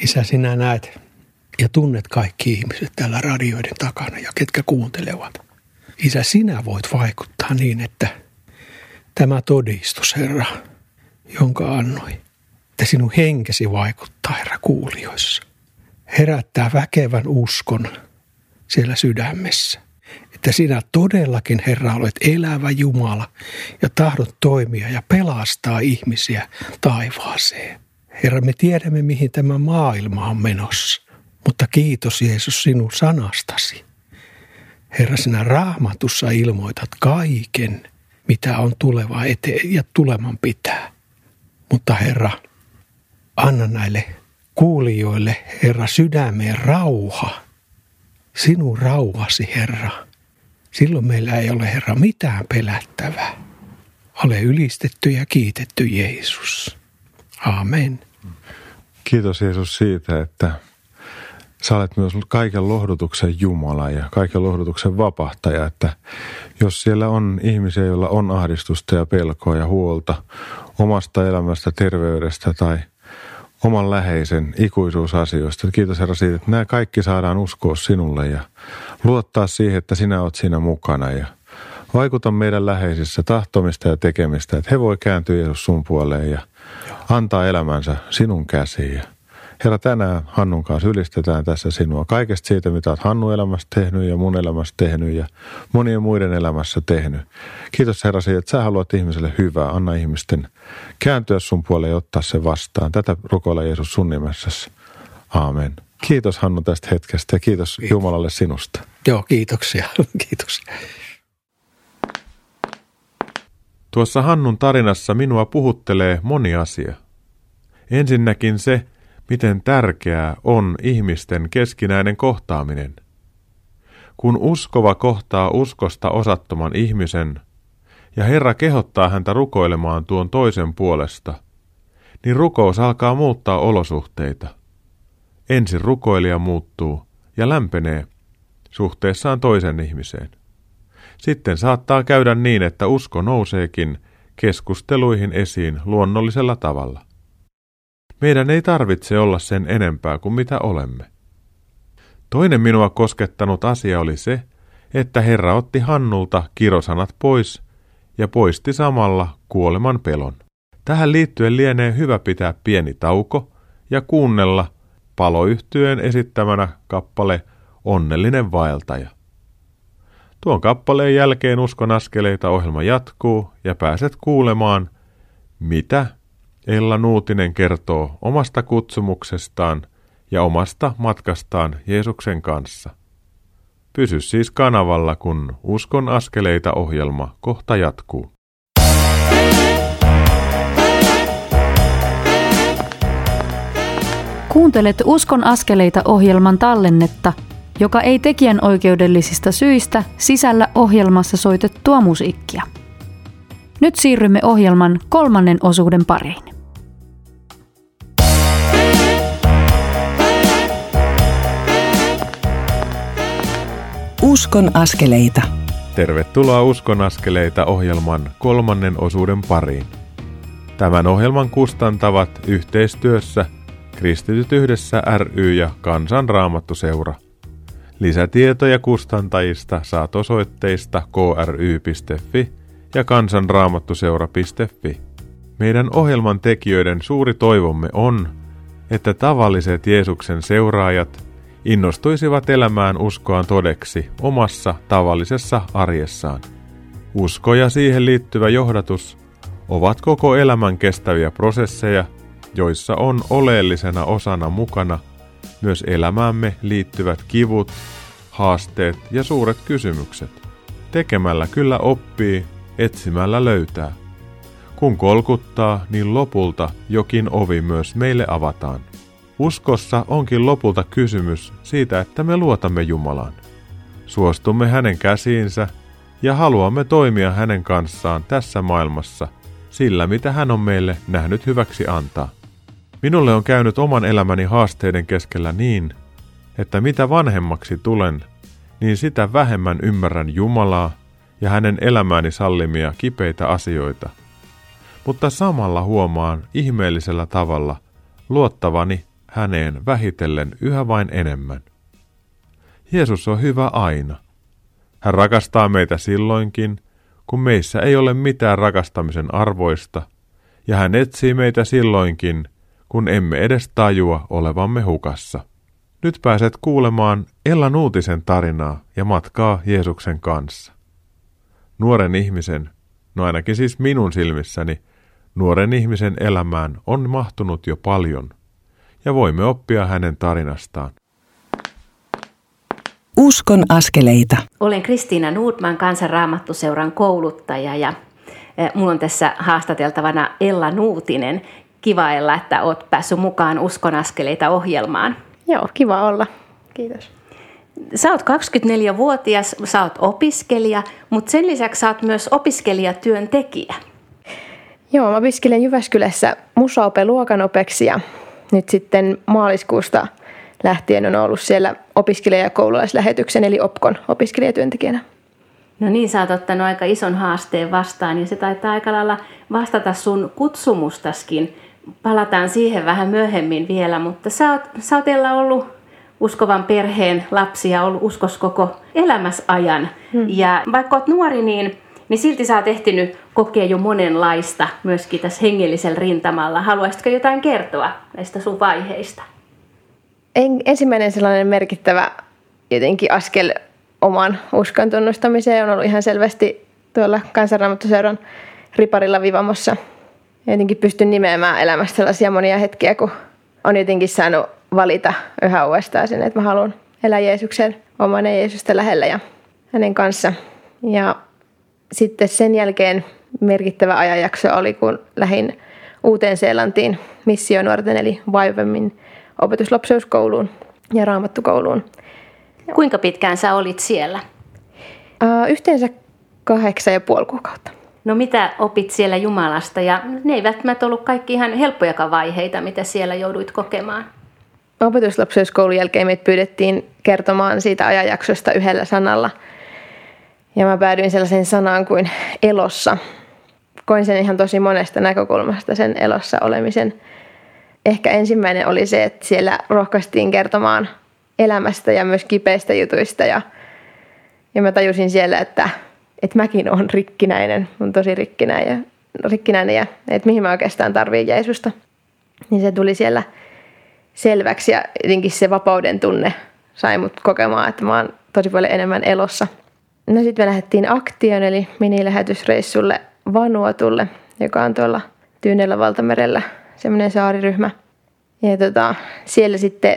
Isä sinä näet ja tunnet kaikki ihmiset täällä radioiden takana ja ketkä kuuntelevat. Isä sinä voit vaikuttaa niin, että tämä todistus Herra, jonka annoi, että sinun henkesi vaikuttaa Herra kuulijoissa. Herättää väkevän uskon siellä sydämessä että sinä todellakin, Herra, olet elävä Jumala ja tahdot toimia ja pelastaa ihmisiä taivaaseen. Herra, me tiedämme, mihin tämä maailma on menossa, mutta kiitos Jeesus sinun sanastasi. Herra, sinä raamatussa ilmoitat kaiken, mitä on tuleva eteen ja tuleman pitää. Mutta Herra, anna näille kuulijoille, Herra, sydämeen rauha – sinun rauhasi, Herra. Silloin meillä ei ole, Herra, mitään pelättävää. Ole ylistetty ja kiitetty Jeesus. Amen. Kiitos Jeesus siitä, että sä olet myös kaiken lohdutuksen Jumala ja kaiken lohdutuksen vapahtaja, että jos siellä on ihmisiä, joilla on ahdistusta ja pelkoa ja huolta omasta elämästä, terveydestä tai oman läheisen ikuisuusasioista. Kiitos Herra siitä, että nämä kaikki saadaan uskoa sinulle ja luottaa siihen, että sinä olet siinä mukana ja vaikuta meidän läheisissä tahtomista ja tekemistä, että he voi kääntyä Jeesus sun puoleen ja antaa elämänsä sinun käsiin. Herra, tänään Hannun kanssa ylistetään tässä sinua kaikesta siitä, mitä olet Hannu elämässä tehnyt ja mun elämässä tehnyt ja monien muiden elämässä tehnyt. Kiitos Herra siitä, että sä haluat ihmiselle hyvää. Anna ihmisten kääntyä sun puoleen ja ottaa se vastaan. Tätä rukoilla Jeesus sun nimessäsi. Aamen. Kiitos Hannu tästä hetkestä ja kiitos, kiitos. Jumalalle sinusta. Joo, kiitoksia. Kiitos. Tuossa Hannun tarinassa minua puhuttelee moni asia. Ensinnäkin se, miten tärkeää on ihmisten keskinäinen kohtaaminen. Kun uskova kohtaa uskosta osattoman ihmisen, ja Herra kehottaa häntä rukoilemaan tuon toisen puolesta, niin rukous alkaa muuttaa olosuhteita. Ensin rukoilija muuttuu ja lämpenee suhteessaan toisen ihmiseen. Sitten saattaa käydä niin, että usko nouseekin keskusteluihin esiin luonnollisella tavalla. Meidän ei tarvitse olla sen enempää kuin mitä olemme. Toinen minua koskettanut asia oli se, että Herra otti Hannulta kirosanat pois ja poisti samalla kuoleman pelon. Tähän liittyen lienee hyvä pitää pieni tauko ja kuunnella paloyhtyön esittämänä kappale Onnellinen vaeltaja. Tuon kappaleen jälkeen uskon askeleita ohjelma jatkuu ja pääset kuulemaan, mitä Ella Nuutinen kertoo omasta kutsumuksestaan ja omasta matkastaan Jeesuksen kanssa. Pysy siis kanavalla, kun Uskon askeleita ohjelma kohta jatkuu. Kuuntelet Uskon askeleita ohjelman tallennetta, joka ei tekijän oikeudellisista syistä sisällä ohjelmassa soitettua musiikkia. Nyt siirrymme ohjelman kolmannen osuuden pariin. Uskon askeleita. Tervetuloa Uskon askeleita ohjelman kolmannen osuuden pariin. Tämän ohjelman kustantavat yhteistyössä Kristityt yhdessä ry ja Kansanraamattuseura. Lisätietoja kustantajista saat osoitteista kry.fi ja kansanraamattuseura.fi. Meidän ohjelman tekijöiden suuri toivomme on, että tavalliset Jeesuksen seuraajat innostuisivat elämään uskoaan todeksi omassa tavallisessa arjessaan. Usko ja siihen liittyvä johdatus ovat koko elämän kestäviä prosesseja, joissa on oleellisena osana mukana myös elämäämme liittyvät kivut, haasteet ja suuret kysymykset. Tekemällä kyllä oppii, etsimällä löytää. Kun kolkuttaa, niin lopulta jokin ovi myös meille avataan. Uskossa onkin lopulta kysymys siitä, että me luotamme Jumalaan. Suostumme hänen käsiinsä ja haluamme toimia hänen kanssaan tässä maailmassa sillä, mitä hän on meille nähnyt hyväksi antaa. Minulle on käynyt oman elämäni haasteiden keskellä niin, että mitä vanhemmaksi tulen, niin sitä vähemmän ymmärrän Jumalaa ja hänen elämääni sallimia kipeitä asioita. Mutta samalla huomaan ihmeellisellä tavalla luottavani häneen vähitellen yhä vain enemmän. Jeesus on hyvä aina. Hän rakastaa meitä silloinkin, kun meissä ei ole mitään rakastamisen arvoista, ja hän etsii meitä silloinkin, kun emme edes tajua olevamme hukassa. Nyt pääset kuulemaan Ella Nuutisen tarinaa ja matkaa Jeesuksen kanssa. Nuoren ihmisen, no ainakin siis minun silmissäni, nuoren ihmisen elämään on mahtunut jo paljon – ja voimme oppia hänen tarinastaan. Uskon askeleita. Olen Kristiina Nordman, kansanraamattuseuran kouluttaja ja eh, mulla on tässä haastateltavana Ella Nuutinen. Kiva Ella, että olet päässyt mukaan Uskon askeleita ohjelmaan. Joo, kiva olla. Kiitos. Sä oot 24-vuotias, sä oot opiskelija, mutta sen lisäksi sä oot myös opiskelijatyöntekijä. Joo, mä opiskelen Jyväskylässä musaope luokanopeksi ja nyt sitten maaliskuusta lähtien on ollut siellä opiskelijakoululaislähetyksen eli OPKon opiskelijatyöntekijänä. No niin, sä oot ottanut aika ison haasteen vastaan ja se taitaa aika lailla vastata sun kutsumustaskin. Palataan siihen vähän myöhemmin vielä, mutta sä oot, sä oot ollut uskovan perheen lapsia, ollut uskos koko elämässä ajan. Hmm. Ja vaikka oot nuori, niin, niin silti sä oot ehtinyt kokea jo monenlaista myöskin tässä hengellisellä rintamalla. Haluaisitko jotain kertoa näistä sun vaiheista? En, ensimmäinen sellainen merkittävä jotenkin askel oman uskon tunnustamiseen on ollut ihan selvästi tuolla kansanraamattuseuran riparilla vivamossa. Jotenkin pystyn nimeämään elämästä sellaisia monia hetkiä, kun on jotenkin saanut valita yhä uudestaan sen, että mä haluan elää Jeesuksen oman ja Jeesusta lähellä ja hänen kanssa. Ja sitten sen jälkeen merkittävä ajanjakso oli, kun lähdin Uuteen Seelantiin missionuorten eli Vaivemin opetuslapseuskouluun ja raamattukouluun. Kuinka pitkään sä olit siellä? Uh, yhteensä kahdeksan ja puoli kuukautta. No mitä opit siellä Jumalasta ja ne eivät ollut kaikki ihan helppojakaan vaiheita, mitä siellä jouduit kokemaan? Opetuslapseuskoulun jälkeen meitä pyydettiin kertomaan siitä ajanjaksosta yhdellä sanalla. Ja mä päädyin sellaiseen sanaan kuin elossa. Koin sen ihan tosi monesta näkökulmasta sen elossa olemisen. Ehkä ensimmäinen oli se, että siellä rohkaistiin kertomaan elämästä ja myös kipeistä jutuista. Ja, ja mä tajusin siellä, että, että mäkin olen rikkinäinen, on tosi rikkinäinen ja, rikkinäinen ja että mihin mä oikeastaan tarviin Jeesusta. Niin se tuli siellä selväksi ja jotenkin se vapauden tunne sai mut kokemaan, että mä oon tosi paljon enemmän elossa. No sitten me lähdettiin Aktion eli minilähetysreissulle Vanuatulle, joka on tuolla Tyynellä valtamerellä semmoinen saariryhmä. Ja tota, siellä sitten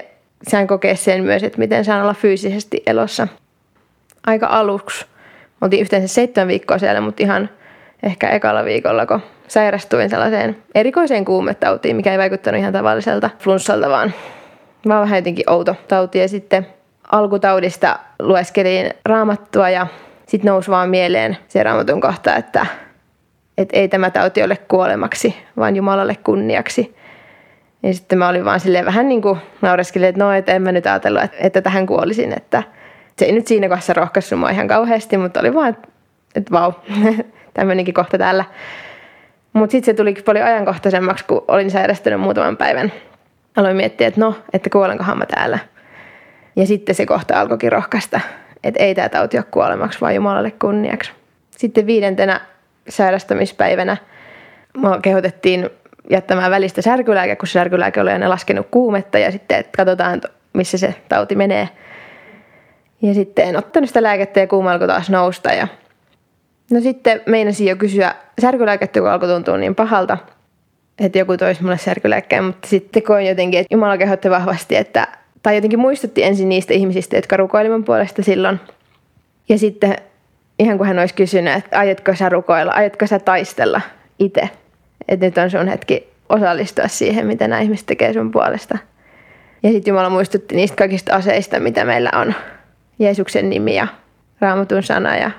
sain kokea sen myös, että miten saan olla fyysisesti elossa. Aika aluksi. Oltiin yhteensä seitsemän viikkoa siellä, mutta ihan ehkä ekalla viikolla, kun sairastuin sellaiseen erikoiseen kuumetautiin, mikä ei vaikuttanut ihan tavalliselta flunssalta, vaan, vaan vähän jotenkin outo tauti. Ja sitten alkutaudista lueskelin raamattua ja sitten nousi vaan mieleen se raamatun kohta, että, että ei tämä tauti ole kuolemaksi, vaan Jumalalle kunniaksi. Ja sitten mä olin vaan silleen vähän niin kuin naureskelin, että no, että en mä nyt ajatellut, että, että tähän kuolisin. Että se ei nyt siinä kohdassa rohkaissut mua ihan kauheasti, mutta oli vaan, että, että vau, tämmöinenkin kohta täällä. Mutta sitten se tuli paljon ajankohtaisemmaksi, kun olin sairastunut muutaman päivän. Aloin miettiä, että no, että kuolenkohan mä täällä. Ja sitten se kohta alkoikin rohkaista, että ei tämä tauti ole kuolemaksi, vaan Jumalalle kunniaksi. Sitten viidentenä sairastamispäivänä mua kehotettiin jättämään välistä särkylääke, kun särkylääke oli aina laskenut kuumetta ja sitten että katsotaan, missä se tauti menee. Ja sitten en ottanut sitä lääkettä ja kuuma alkoi taas nousta. Ja... No sitten meinasin jo kysyä särkylääkettä, kun alkoi tuntua niin pahalta, että joku toisi mulle särkylääkkeen, mutta sitten koin jotenkin, että Jumala kehotti vahvasti, että, tai jotenkin muistutti ensin niistä ihmisistä, jotka rukoilivat puolesta silloin. Ja sitten ihan kuin hän olisi kysynyt, että aiotko sä rukoilla, aiotko sä taistella itse että nyt on sun hetki osallistua siihen, mitä nämä ihmiset tekee sun puolesta. Ja sitten Jumala muistutti niistä kaikista aseista, mitä meillä on. Jeesuksen nimi ja raamatun sana ja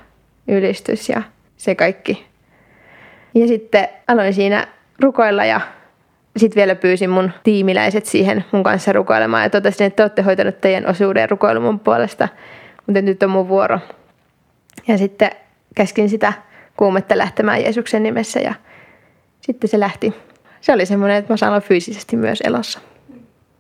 ylistys ja se kaikki. Ja sitten aloin siinä rukoilla ja sitten vielä pyysin mun tiimiläiset siihen mun kanssa rukoilemaan ja totesin, että te olette hoitanut teidän osuuden rukoilun mun puolesta, mutta nyt on mun vuoro. Ja sitten käskin sitä kuumetta lähtemään Jeesuksen nimessä ja sitten se lähti. Se oli semmoinen, että mä saan olla fyysisesti myös elossa.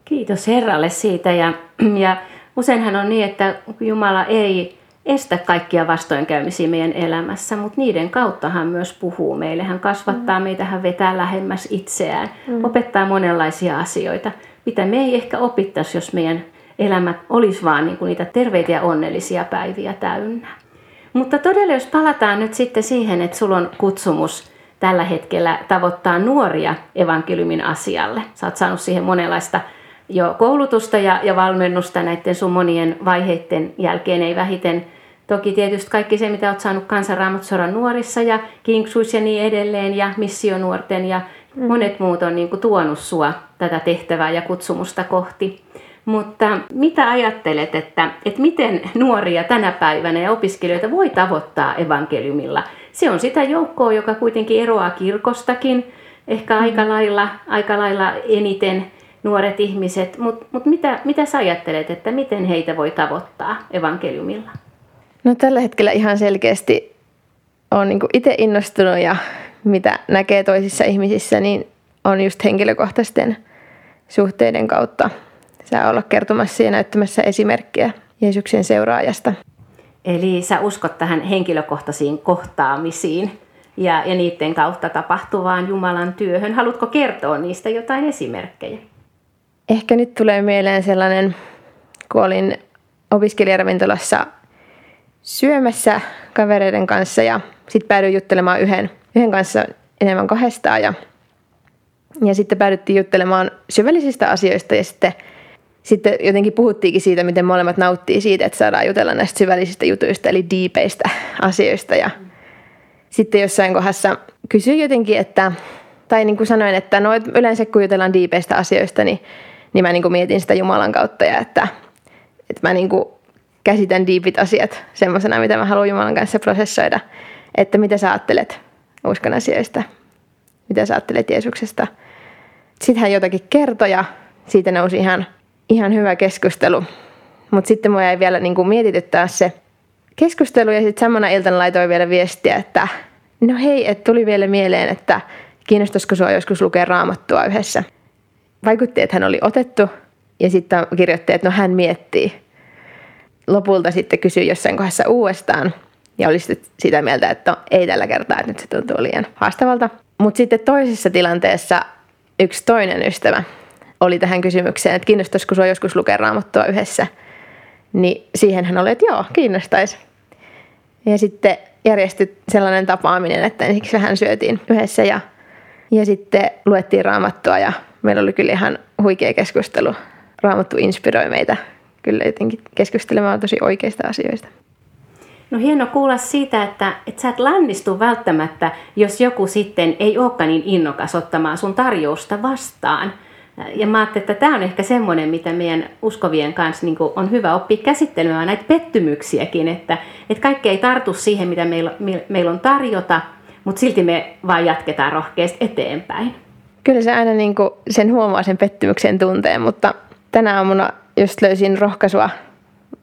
Kiitos Herralle siitä ja, ja useinhan on niin, että Jumala ei estä kaikkia vastoinkäymisiä meidän elämässä, mutta niiden kautta hän myös puhuu meille. Hän kasvattaa mm. meitä, hän vetää lähemmäs itseään, mm. opettaa monenlaisia asioita, mitä me ei ehkä opittaisi, jos meidän elämät olisi vaan niin kuin niitä terveitä ja onnellisia päiviä täynnä. Mutta todella jos palataan nyt sitten siihen, että sulla on kutsumus tällä hetkellä tavoittaa nuoria evankeliumin asialle. Sä oot saanut siihen monenlaista jo koulutusta ja, ja valmennusta näiden sun monien vaiheiden jälkeen, ei vähiten Toki tietysti kaikki se, mitä olet saanut kansanraamatsoran nuorissa ja kinksuissa ja niin edelleen ja missionuorten ja mm. monet muut on niin kuin tuonut sua tätä tehtävää ja kutsumusta kohti. Mutta mitä ajattelet, että, että miten nuoria tänä päivänä ja opiskelijoita voi tavoittaa evankeliumilla? Se on sitä joukkoa, joka kuitenkin eroaa kirkostakin, ehkä aika mm. lailla, aika lailla eniten nuoret ihmiset. Mutta mut mitä, mitä sä ajattelet, että miten heitä voi tavoittaa evankeliumilla? No tällä hetkellä ihan selkeästi on niin itse innostunut ja mitä näkee toisissa ihmisissä, niin on just henkilökohtaisten suhteiden kautta saa olla kertomassa ja näyttämässä esimerkkiä Jeesuksen seuraajasta. Eli sä uskot tähän henkilökohtaisiin kohtaamisiin ja, ja niiden kautta tapahtuvaan Jumalan työhön. Haluatko kertoa niistä jotain esimerkkejä? Ehkä nyt tulee mieleen sellainen, kun olin opiskelijaravintolassa syömässä kavereiden kanssa ja sitten päädyin juttelemaan yhden, yhden kanssa enemmän kahdestaan ja, ja sitten päädyttiin juttelemaan syvällisistä asioista ja sitten, sitten jotenkin puhuttiinkin siitä, miten molemmat nauttii siitä, että saadaan jutella näistä syvällisistä jutuista eli diipeistä asioista ja sitten jossain kohdassa kysyin jotenkin, että tai niin kuin sanoin, että no yleensä kun jutellaan diipeistä asioista, niin, niin mä niin kuin mietin sitä Jumalan kautta ja että, että mä niin kuin käsitän diipit asiat semmoisena, mitä mä haluan Jumalan kanssa prosessoida. Että mitä sä ajattelet uskon asioista, mitä sä ajattelet Jeesuksesta. Sitten hän jotakin kertoi ja siitä nousi ihan, ihan hyvä keskustelu. Mutta sitten mua jäi vielä niin mietityttää se keskustelu ja sitten samana iltana laitoin vielä viestiä, että no hei, että tuli vielä mieleen, että kiinnostaisiko sua joskus lukea raamattua yhdessä. Vaikutti, että hän oli otettu ja sitten kirjoitti, että no hän miettii lopulta sitten kysyi jossain kohdassa uudestaan ja oli sitten sitä mieltä, että no, ei tällä kertaa, että nyt se tuntuu liian haastavalta. Mutta sitten toisessa tilanteessa yksi toinen ystävä oli tähän kysymykseen, että kiinnostaisiko sinua joskus lukea raamattua yhdessä. Niin siihen hän oli, että joo, kiinnostaisi. Ja sitten järjestyi sellainen tapaaminen, että ensiksi vähän syötiin yhdessä ja, ja sitten luettiin raamattua ja meillä oli kyllä ihan huikea keskustelu. Raamattu inspiroi meitä kyllä jotenkin keskustelemaan tosi oikeista asioista. No hieno kuulla siitä, että, että sä et lannistu välttämättä, jos joku sitten ei olekaan niin innokas ottamaan sun tarjousta vastaan. Ja mä ajattelin, että tämä on ehkä semmoinen, mitä meidän uskovien kanssa niin on hyvä oppia käsittelemään näitä pettymyksiäkin, että, että kaikki ei tartu siihen, mitä meillä, meillä on tarjota, mutta silti me vaan jatketaan rohkeasti eteenpäin. Kyllä se aina niin kuin sen huomaa sen pettymyksen tunteen, mutta tänä aamuna just löysin rohkaisua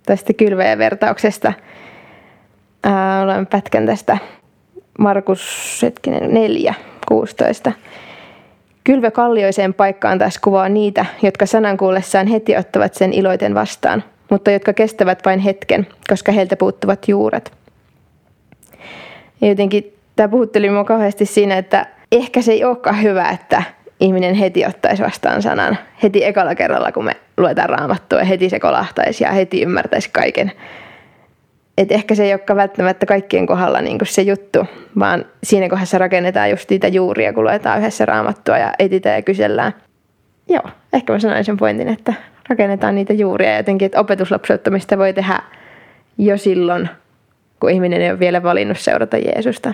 tästä kylväjän vertauksesta. Olen pätkän tästä Markus hetkinen, 4, 16. Kylvä kallioiseen paikkaan taas kuvaa niitä, jotka sanan kuullessaan heti ottavat sen iloiten vastaan, mutta jotka kestävät vain hetken, koska heiltä puuttuvat juuret. Ja jotenkin tämä puhutteli minua kauheasti siinä, että ehkä se ei olekaan hyvä, että ihminen heti ottaisi vastaan sanan heti ekalla kerralla, kun me luetaan raamattua ja heti se kolahtaisi ja heti ymmärtäisi kaiken. Et ehkä se ei olekaan välttämättä kaikkien kohdalla niin se juttu, vaan siinä kohdassa rakennetaan just niitä juuria, kun luetaan yhdessä raamattua ja etitään ja kysellään. Joo, ehkä mä sanoin sen pointin, että rakennetaan niitä juuria jotenkin, että opetuslapseuttamista voi tehdä jo silloin, kun ihminen ei ole vielä valinnut seurata Jeesusta.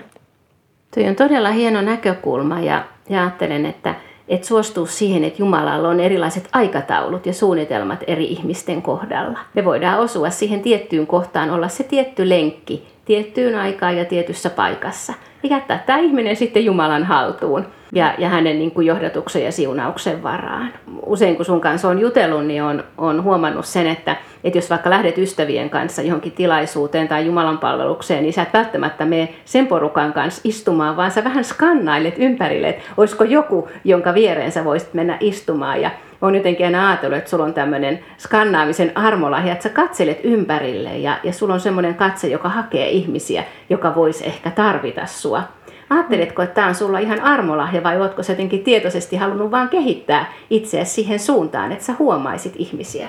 Tuo on todella hieno näkökulma ja, ja ajattelen, että – että suostuu siihen, että Jumalalla on erilaiset aikataulut ja suunnitelmat eri ihmisten kohdalla. Me voidaan osua siihen tiettyyn kohtaan, olla se tietty lenkki tiettyyn aikaan ja tietyssä paikassa. Ja jättää tämä ihminen sitten Jumalan haltuun ja, ja hänen niin kuin johdatuksen ja siunauksen varaan. Usein kun sun kanssa on jutellut, niin on, on huomannut sen, että, että jos vaikka lähdet ystävien kanssa johonkin tilaisuuteen tai Jumalan palvelukseen, niin sä et välttämättä mene sen porukan kanssa istumaan, vaan sä vähän skannailet ympärille, että olisiko joku, jonka viereen sä voisit mennä istumaan. Ja on jotenkin aina ajatellut, että sulla on tämmöinen skannaamisen armolahja, että sä katselet ympärille ja, ja sulla on semmoinen katse, joka hakee ihmisiä, joka voisi ehkä tarvita sua. Ajatteletko, että tämä on sulla ihan armolahja vai oletko sä jotenkin tietoisesti halunnut vaan kehittää itseäsi siihen suuntaan, että sä huomaisit ihmisiä?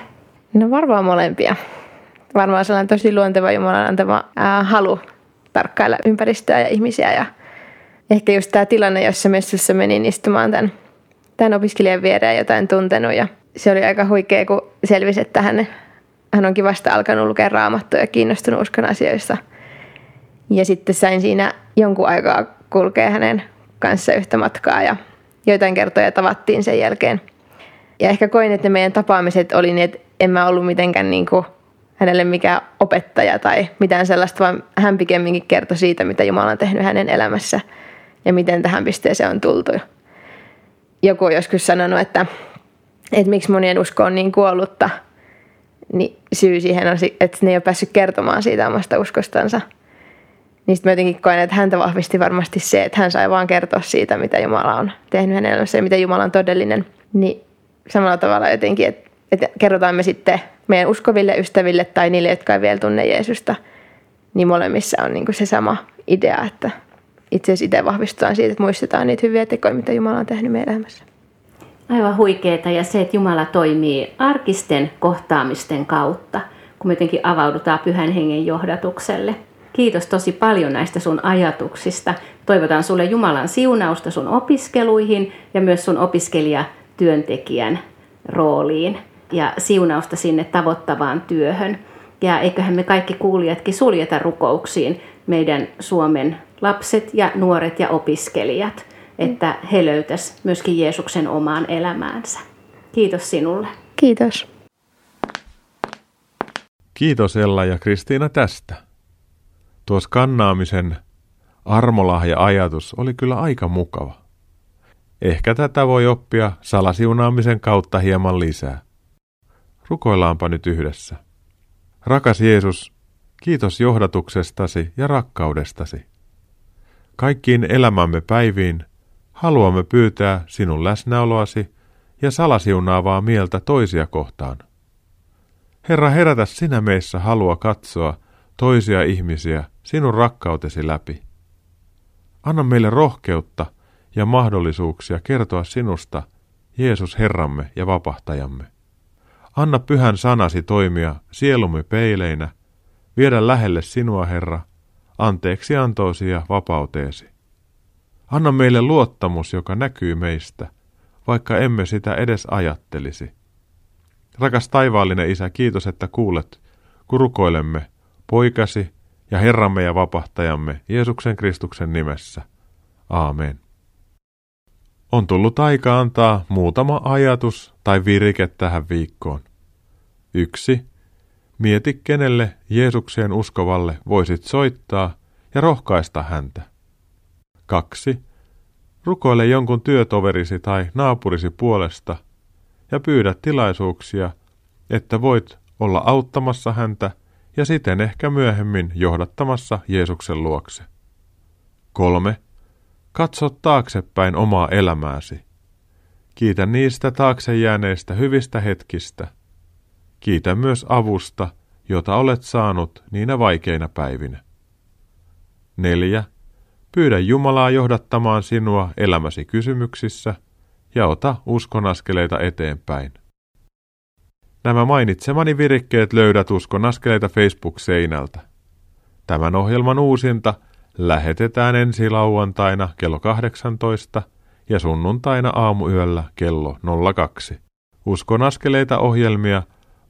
No varmaan molempia. Varmaan sellainen tosi luonteva Jumalan antama ää, halu tarkkailla ympäristöä ja ihmisiä. Ja ehkä just tämä tilanne, jossa messussa menin istumaan tämän, tämän opiskelijan viereen jotain tuntenut. Ja se oli aika huikea, kun selvisi, että hän, hän onkin vasta alkanut lukea raamattua ja kiinnostunut uskon asioista. Ja sitten sain siinä jonkun aikaa kulkea hänen kanssa yhtä matkaa ja joitain kertoja tavattiin sen jälkeen. Ja ehkä koin, että ne meidän tapaamiset oli niin, että en mä ollut mitenkään niin kuin hänelle mikään opettaja tai mitään sellaista, vaan hän pikemminkin kertoi siitä, mitä Jumala on tehnyt hänen elämässä ja miten tähän pisteeseen on tultu. Joku on joskus sanonut, että, että miksi monien usko on niin kuollutta, niin syy siihen on, että ne ei ole päässyt kertomaan siitä omasta uskostansa. Niin sitten mä jotenkin koen, että häntä vahvisti varmasti se, että hän sai vaan kertoa siitä, mitä Jumala on tehnyt hänen elämässä ja mitä Jumala on todellinen. Niin samalla tavalla jotenkin, että, että kerrotaan me sitten meidän uskoville ystäville tai niille, jotka ei vielä tunne Jeesusta, niin molemmissa on niin se sama idea, että itse asiassa itse vahvistutaan siitä, että muistetaan niitä hyviä tekoja, mitä Jumala on tehnyt meidän elämässä. Aivan huikeeta ja se, että Jumala toimii arkisten kohtaamisten kautta, kun me jotenkin avaudutaan pyhän hengen johdatukselle. Kiitos tosi paljon näistä sun ajatuksista. Toivotan sulle Jumalan siunausta sun opiskeluihin ja myös sun opiskelijatyöntekijän rooliin ja siunausta sinne tavoittavaan työhön. Ja eiköhän me kaikki kuulijatkin suljeta rukouksiin meidän Suomen lapset ja nuoret ja opiskelijat, että he löytäisivät myöskin Jeesuksen omaan elämäänsä. Kiitos sinulle. Kiitos. Kiitos Ella ja Kristiina tästä. Tuo skannaamisen armolahja-ajatus oli kyllä aika mukava. Ehkä tätä voi oppia salasiunaamisen kautta hieman lisää. Rukoillaanpa nyt yhdessä. Rakas Jeesus, kiitos johdatuksestasi ja rakkaudestasi. Kaikkiin elämämme päiviin haluamme pyytää sinun läsnäoloasi ja salasiunaavaa mieltä toisia kohtaan. Herra, herätä sinä meissä halua katsoa toisia ihmisiä sinun rakkautesi läpi. Anna meille rohkeutta ja mahdollisuuksia kertoa sinusta, Jeesus Herramme ja vapahtajamme. Anna pyhän sanasi toimia sielumme peileinä, viedä lähelle sinua, Herra, anteeksi antoosi ja vapauteesi. Anna meille luottamus, joka näkyy meistä, vaikka emme sitä edes ajattelisi. Rakas taivaallinen Isä, kiitos, että kuulet, kun rukoilemme poikasi ja Herramme ja vapahtajamme Jeesuksen Kristuksen nimessä. Aamen. On tullut aika antaa muutama ajatus tai virike tähän viikkoon. Yksi. Mieti, kenelle Jeesukseen uskovalle voisit soittaa ja rohkaista häntä. Kaksi. Rukoile jonkun työtoverisi tai naapurisi puolesta ja pyydä tilaisuuksia, että voit olla auttamassa häntä ja siten ehkä myöhemmin johdattamassa Jeesuksen luokse. Kolme. Katso taaksepäin omaa elämääsi. Kiitä niistä taakse jääneistä hyvistä hetkistä. Kiitä myös avusta, jota olet saanut niinä vaikeina päivinä. Neljä. Pyydä Jumalaa johdattamaan sinua elämäsi kysymyksissä ja ota uskonaskeleita eteenpäin. Nämä mainitsemani virikkeet löydät uskonaskeleita Facebook-seinältä. Tämän ohjelman uusinta – lähetetään ensi lauantaina kello 18 ja sunnuntaina aamuyöllä kello 02. Uskon askeleita ohjelmia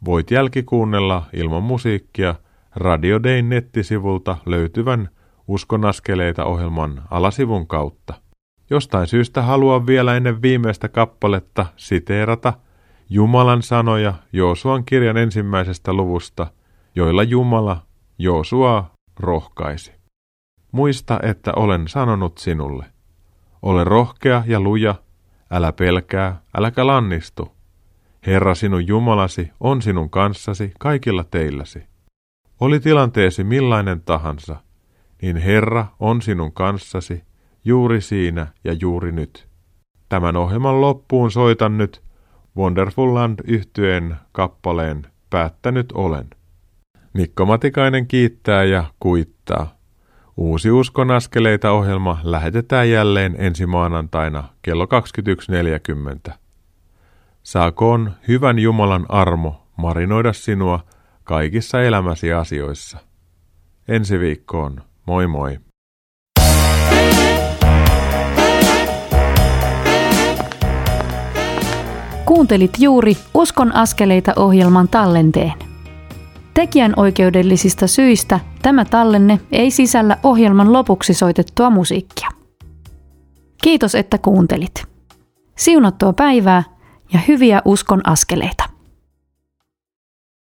voit jälkikuunnella ilman musiikkia Radio Dayn nettisivulta löytyvän Uskon askeleita ohjelman alasivun kautta. Jostain syystä haluan vielä ennen viimeistä kappaletta siteerata Jumalan sanoja Joosuan kirjan ensimmäisestä luvusta, joilla Jumala Joosua rohkaisi. Muista, että olen sanonut sinulle. Ole rohkea ja luja, älä pelkää, äläkä lannistu. Herra sinun Jumalasi on sinun kanssasi kaikilla teilläsi. Oli tilanteesi millainen tahansa, niin Herra on sinun kanssasi juuri siinä ja juuri nyt. Tämän ohjelman loppuun soitan nyt Wonderful Land yhtyeen kappaleen Päättänyt olen. Mikko Matikainen kiittää ja kuittaa. Uusi Uskon askeleita ohjelma lähetetään jälleen ensi maanantaina kello 21.40. Saakoon hyvän Jumalan armo marinoida sinua kaikissa elämäsi asioissa. Ensi viikkoon, moi moi! Kuuntelit juuri Uskon askeleita ohjelman tallenteen. Tekijän oikeudellisista syistä tämä tallenne ei sisällä ohjelman lopuksi soitettua musiikkia. Kiitos, että kuuntelit. Siunattua päivää ja hyviä uskon askeleita.